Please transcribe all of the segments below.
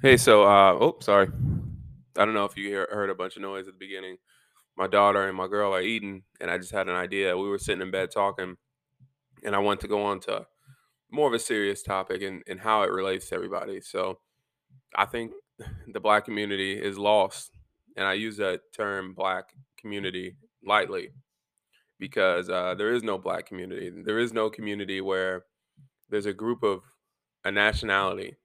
Hey, so uh oh, sorry. I don't know if you hear, heard a bunch of noise at the beginning. My daughter and my girl are eating, and I just had an idea. We were sitting in bed talking, and I want to go on to more of a serious topic and, and how it relates to everybody. So I think the black community is lost, and I use that term black community lightly because uh, there is no black community. There is no community where there's a group of a nationality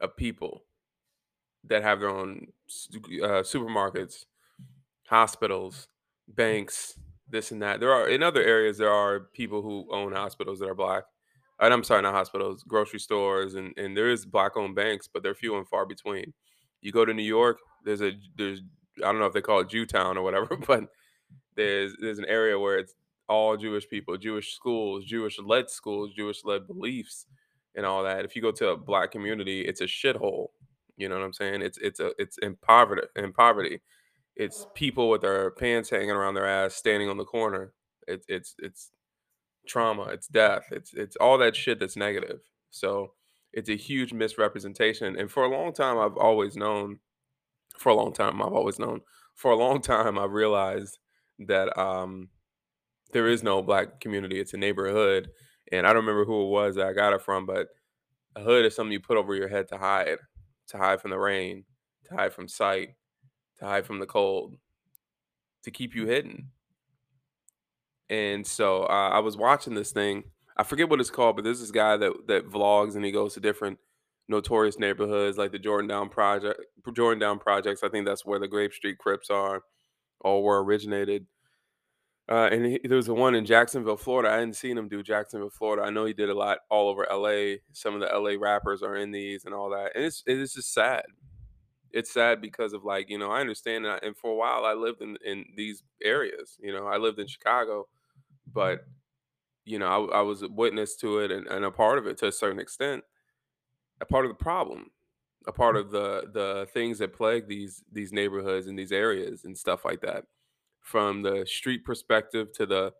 of people that have their own uh, supermarkets, hospitals, banks, this and that. There are in other areas there are people who own hospitals that are black. And I'm sorry, not hospitals, grocery stores, and and there is black-owned banks, but they're few and far between. You go to New York, there's a there's I don't know if they call it Jewtown or whatever, but there's there's an area where it's all Jewish people, Jewish schools, Jewish led schools, Jewish led beliefs, and all that. If you go to a black community, it's a shithole. You know what I'm saying? It's it's a it's in poverty in poverty. It's people with their pants hanging around their ass standing on the corner. It's it's it's trauma, it's death, it's it's all that shit that's negative. So it's a huge misrepresentation. And for a long time I've always known for a long time I've always known. For a long time I've realized that um there is no black community. It's a neighborhood. And I don't remember who it was that I got it from, but a hood is something you put over your head to hide, to hide from the rain, to hide from sight, to hide from the cold, to keep you hidden. And so uh, I was watching this thing. I forget what it's called, but there's this guy that that vlogs and he goes to different notorious neighborhoods like the Jordan Down Project, Jordan Down Projects. I think that's where the Grape Street Crips are, all were originated. Uh, and he, there was the one in Jacksonville, Florida. I hadn't seen him do Jacksonville, Florida. I know he did a lot all over LA. Some of the LA rappers are in these and all that. And it's it's just sad. It's sad because of like, you know, I understand that and for a while I lived in in these areas. You know, I lived in Chicago, but you know, I, I was a witness to it and, and a part of it to a certain extent, a part of the problem, a part of the the things that plague these these neighborhoods and these areas and stuff like that. From the street perspective to the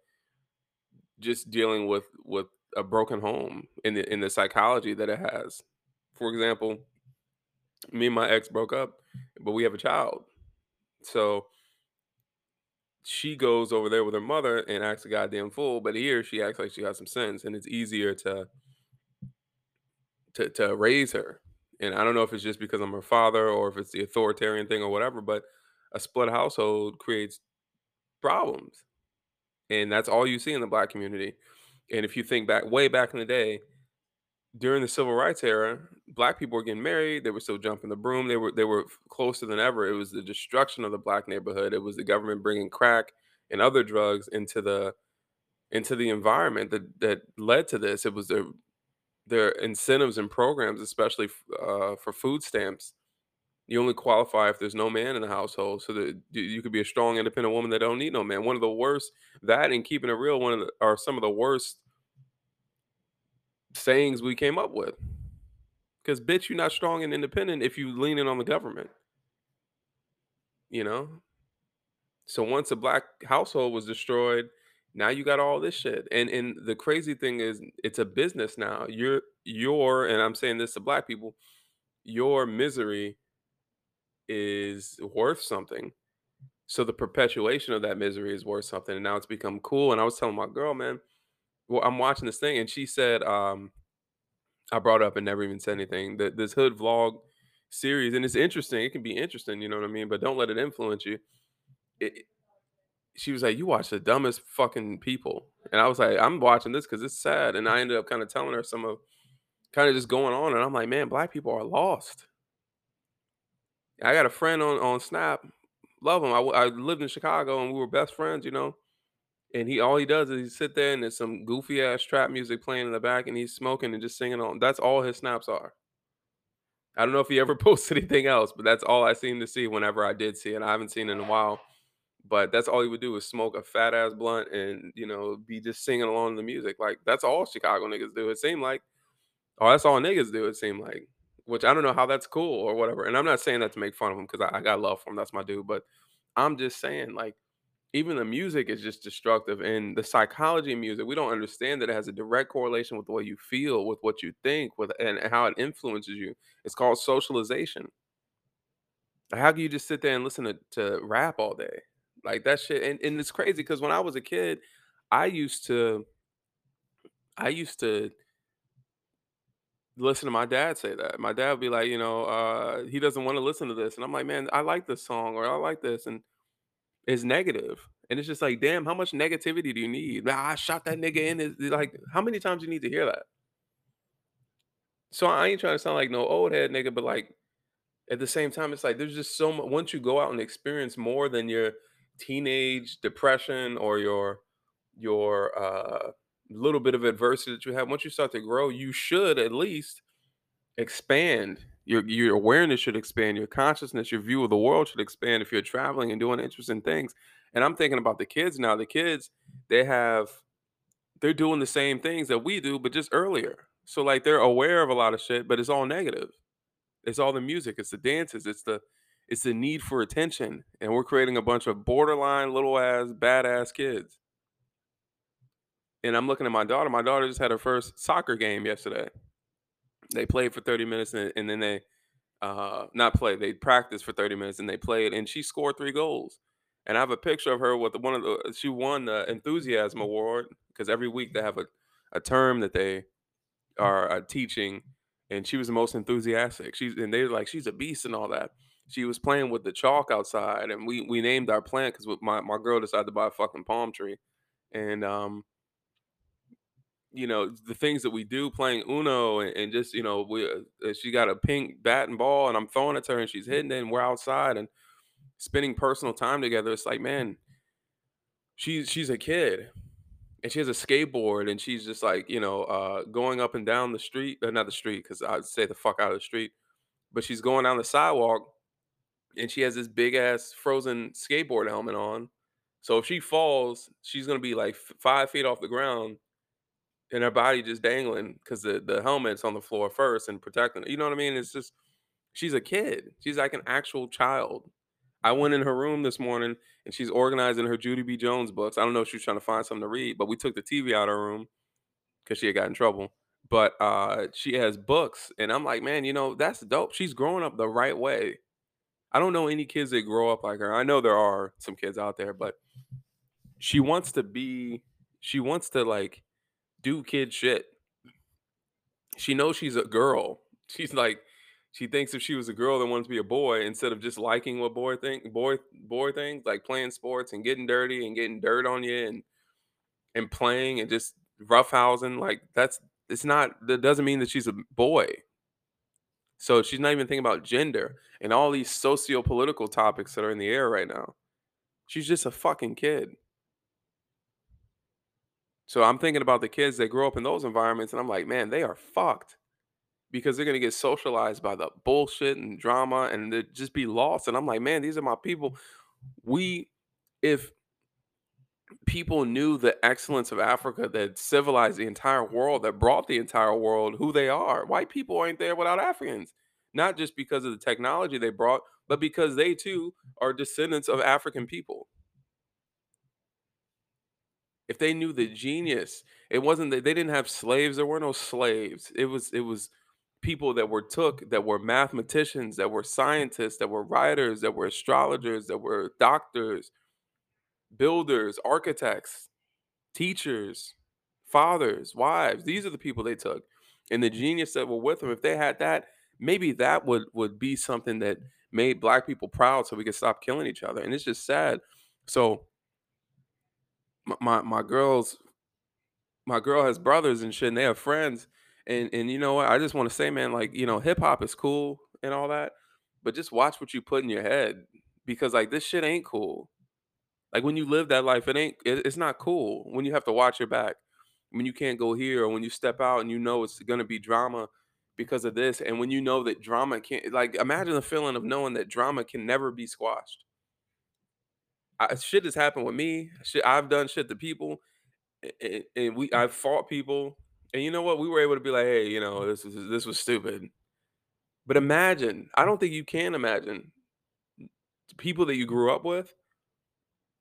just dealing with with a broken home in the in the psychology that it has. For example, me and my ex broke up, but we have a child. So she goes over there with her mother and acts a goddamn fool, but here she acts like she got some sense, and it's easier to to to raise her. And I don't know if it's just because I'm her father or if it's the authoritarian thing or whatever, but a split household creates problems. And that's all you see in the black community. And if you think back way back in the day, during the civil rights era, black people were getting married. They were still jumping the broom. They were they were closer than ever. It was the destruction of the black neighborhood. It was the government bringing crack and other drugs into the into the environment that that led to this. It was their their incentives and programs, especially uh, for food stamps. You only qualify if there's no man in the household, so that you could be a strong, independent woman that don't need no man. One of the worst that and keeping it real, one of the are some of the worst sayings we came up with. Because bitch, you're not strong and independent if you lean in on the government, you know? So once a black household was destroyed, now you got all this shit. And and the crazy thing is it's a business now. You're your and I'm saying this to black people, your misery is worth something. So the perpetuation of that misery is worth something. And now it's become cool. And I was telling my girl, man, well, I'm watching this thing, and she said, um, I brought up and never even said anything. That this hood vlog series, and it's interesting. It can be interesting, you know what I mean. But don't let it influence you. It, she was like, "You watch the dumbest fucking people," and I was like, "I'm watching this because it's sad." And I ended up kind of telling her some of, kind of just going on, and I'm like, "Man, black people are lost." I got a friend on on Snap, love him. I, I lived in Chicago and we were best friends, you know. And he all he does is he sit there and there's some goofy ass trap music playing in the back, and he's smoking and just singing on. That's all his snaps are. I don't know if he ever posts anything else, but that's all I seem to see whenever I did see it. I haven't seen it in a while, but that's all he would do is smoke a fat ass blunt and you know be just singing along to the music. Like that's all Chicago niggas do. It seemed like, oh, that's all niggas do. It seemed like, which I don't know how that's cool or whatever. And I'm not saying that to make fun of him because I, I got love for him. That's my dude. But I'm just saying like even the music is just destructive and the psychology of music we don't understand that it has a direct correlation with the way you feel with what you think with and how it influences you it's called socialization how can you just sit there and listen to, to rap all day like that shit and, and it's crazy because when i was a kid i used to i used to listen to my dad say that my dad would be like you know uh he doesn't want to listen to this and i'm like man i like this song or i like this and Is negative, and it's just like, damn, how much negativity do you need? "Nah, I shot that nigga in his like, how many times you need to hear that? So I ain't trying to sound like no old head nigga, but like at the same time, it's like there's just so much once you go out and experience more than your teenage depression or your your uh little bit of adversity that you have, once you start to grow, you should at least expand. Your your awareness should expand, your consciousness, your view of the world should expand if you're traveling and doing interesting things. And I'm thinking about the kids now. The kids, they have they're doing the same things that we do, but just earlier. So like they're aware of a lot of shit, but it's all negative. It's all the music, it's the dances, it's the it's the need for attention. And we're creating a bunch of borderline little ass badass kids. And I'm looking at my daughter. My daughter just had her first soccer game yesterday. They played for 30 minutes and, and then they uh not play they practiced for 30 minutes and they played and she scored three goals and i have a picture of her with one of the she won the enthusiasm award because every week they have a, a term that they are uh, teaching and she was the most enthusiastic she's and they're like she's a beast and all that she was playing with the chalk outside and we we named our plant because my, my girl decided to buy a fucking palm tree and um you know the things that we do playing Uno and, and just you know we uh, she got a pink bat and ball and I'm throwing it to her and she's hitting it and we're outside and spending personal time together. It's like man, she's she's a kid and she has a skateboard and she's just like you know uh, going up and down the street, uh, not the street because I'd say the fuck out of the street, but she's going down the sidewalk and she has this big ass frozen skateboard helmet on. So if she falls, she's gonna be like five feet off the ground and her body just dangling because the the helmet's on the floor first and protecting her. You know what I mean? It's just she's a kid. She's like an actual child. I went in her room this morning and she's organizing her Junie B. Jones books. I don't know if she's trying to find something to read, but we took the TV out of her room because she had got in trouble. But uh, she has books, and I'm like, man, you know that's dope. She's growing up the right way. I don't know any kids that grow up like her. I know there are some kids out there, but she wants to be. She wants to like do kid shit. She knows she's a girl. She's like she thinks if she was a girl that wants to be a boy, instead of just liking what boy think boy boy things, like playing sports and getting dirty and getting dirt on you and and playing and just roughhousing, like that's it's not that doesn't mean that she's a boy. So she's not even thinking about gender and all these socio-political topics that are in the air right now. She's just a fucking kid. So I'm thinking about the kids that grow up in those environments and I'm like, man, they are fucked. because they're gonna get socialized by the bullshit and drama and they just be lost. And I'm like, man, these are my people. We, if people knew the excellence of Africa that civilized the entire world, that brought the entire world who they are, white people ain't there without Africans. Not just because of the technology they brought, but because they too are descendants of African people. If they knew the genius, it wasn't that they didn't have slaves. There were no slaves. It was it was people that were took that were mathematicians, that were scientists, that were writers, that were astrologers, that were doctors, builders, architects, teachers, fathers, wives. These are the people they took. And the genius that were with them, if they had that, maybe that would would be something that made black people proud so we could stop killing each other. And it's just sad. So my my, girls my girl has brothers and shit and they have friends and and you know what i just want to say man like you know hip hop is cool and all that but just watch what you put in your head because like this shit ain't cool. Like when you live that life it ain't it, it's not cool when you have to watch your back when you can't go here or when you step out and you know it's gonna be drama because of this and when you know that drama can't like imagine the feeling of knowing that drama can never be squashed I, shit has happened with me shit i've done shit to people and, and we mm. I've fought people, and you know what? We were able to be like, hey, you know, this was this was stupid. But imagine, I don't think you can imagine people that you grew up with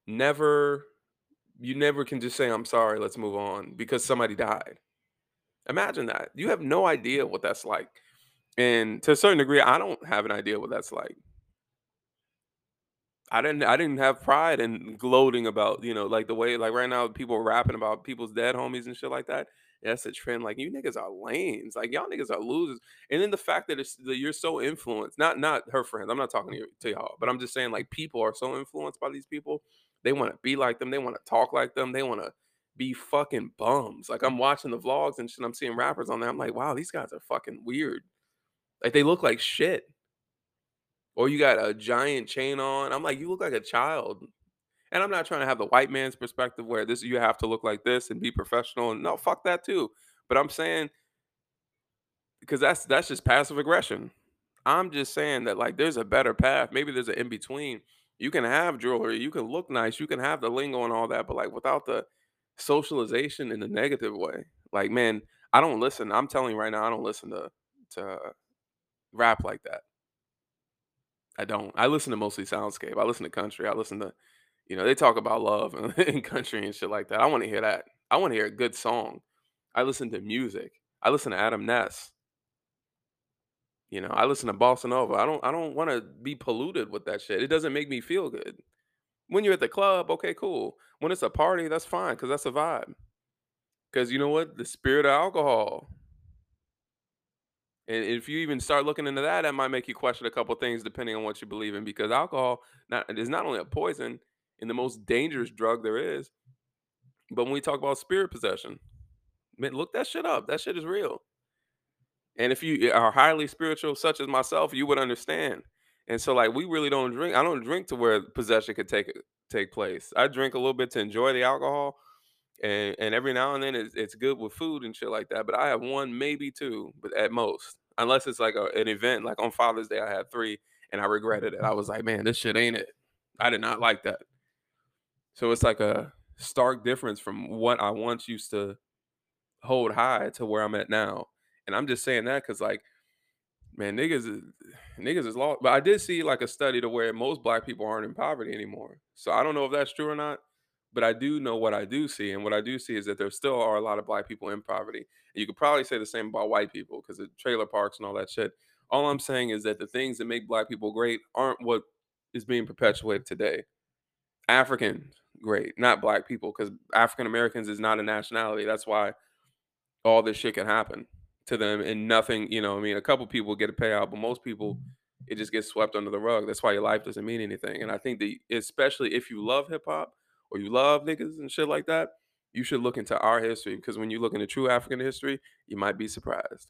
never you never can just say, "I'm sorry, let's move on," because somebody died. Imagine that. You have no idea what that's like. And to a certain degree, I don't have an idea what that's like. I didn't I didn't have pride in gloating about, you know, like the way like right now people rapping about people's dead homies and shit like that. That's a trend. Like you niggas are lames. Like y'all niggas are losers. And then the fact that it's that you're so influenced, not not her friends. I'm not talking to, you, to y'all, but I'm just saying like people are so influenced by these people. They want to be like them. They want to talk like them. They want to be fucking bums. Like I'm watching the vlogs and shit. I'm seeing rappers on there. I'm like, wow, these guys are fucking weird. Like they look like shit. Or you got a giant chain on. I'm like, you look like a child. And I'm not trying to have the white man's perspective where this you have to look like this and be professional. And no, fuck that too. But I'm saying because that's that's just passive aggression. I'm just saying that like there's a better path. Maybe there's an in between. You can have jewelry, you can look nice, you can have the lingo and all that, but like without the socialization in the negative way. Like, man, I don't listen. I'm telling you right now, I don't listen to to rap like that. I don't. I listen to mostly soundscape. I listen to country. I listen to, you know, they talk about love and, and country and shit like that. I want to hear that. I want to hear a good song. I listen to music. I listen to Adam Ness. You know, I listen to bossa nova. I don't. I don't want to be polluted with that shit. It doesn't make me feel good. When you're at the club, okay, cool. When it's a party, that's fine because that's a vibe. Because you know what? The spirit of alcohol. And if you even start looking into that, that might make you question a couple things depending on what you believe in. Because alcohol not, is not only a poison and the most dangerous drug there is, but when we talk about spirit possession, man, look that shit up. That shit is real. And if you are highly spiritual, such as myself, you would understand. And so, like, we really don't drink. I don't drink to where possession could take take place. I drink a little bit to enjoy the alcohol, and and every now and then it's, it's good with food and shit like that. But I have one, maybe two, but at most, unless it's like a, an event. Like on Father's Day, I had three, and I regretted it. I was like, man, this shit ain't it. I did not like that. So it's like a stark difference from what I once used to hold high to where I'm at now. And I'm just saying that because like Man, niggas is niggas is lost. But I did see like a study to where most black people aren't in poverty anymore. So I don't know if that's true or not, but I do know what I do see. And what I do see is that there still are a lot of black people in poverty. And you could probably say the same about white people because the trailer parks and all that shit. All I'm saying is that the things that make black people great aren't what is being perpetuated today. Africans, great, not black people, because African Americans is not a nationality. That's why all this shit can happen to them and nothing, you know, I mean, a couple people get a payout, but most people it just gets swept under the rug. That's why your life doesn't mean anything. And I think that especially if you love hip hop or you love niggas and shit like that, you should look into our history because when you look into true African history, you might be surprised.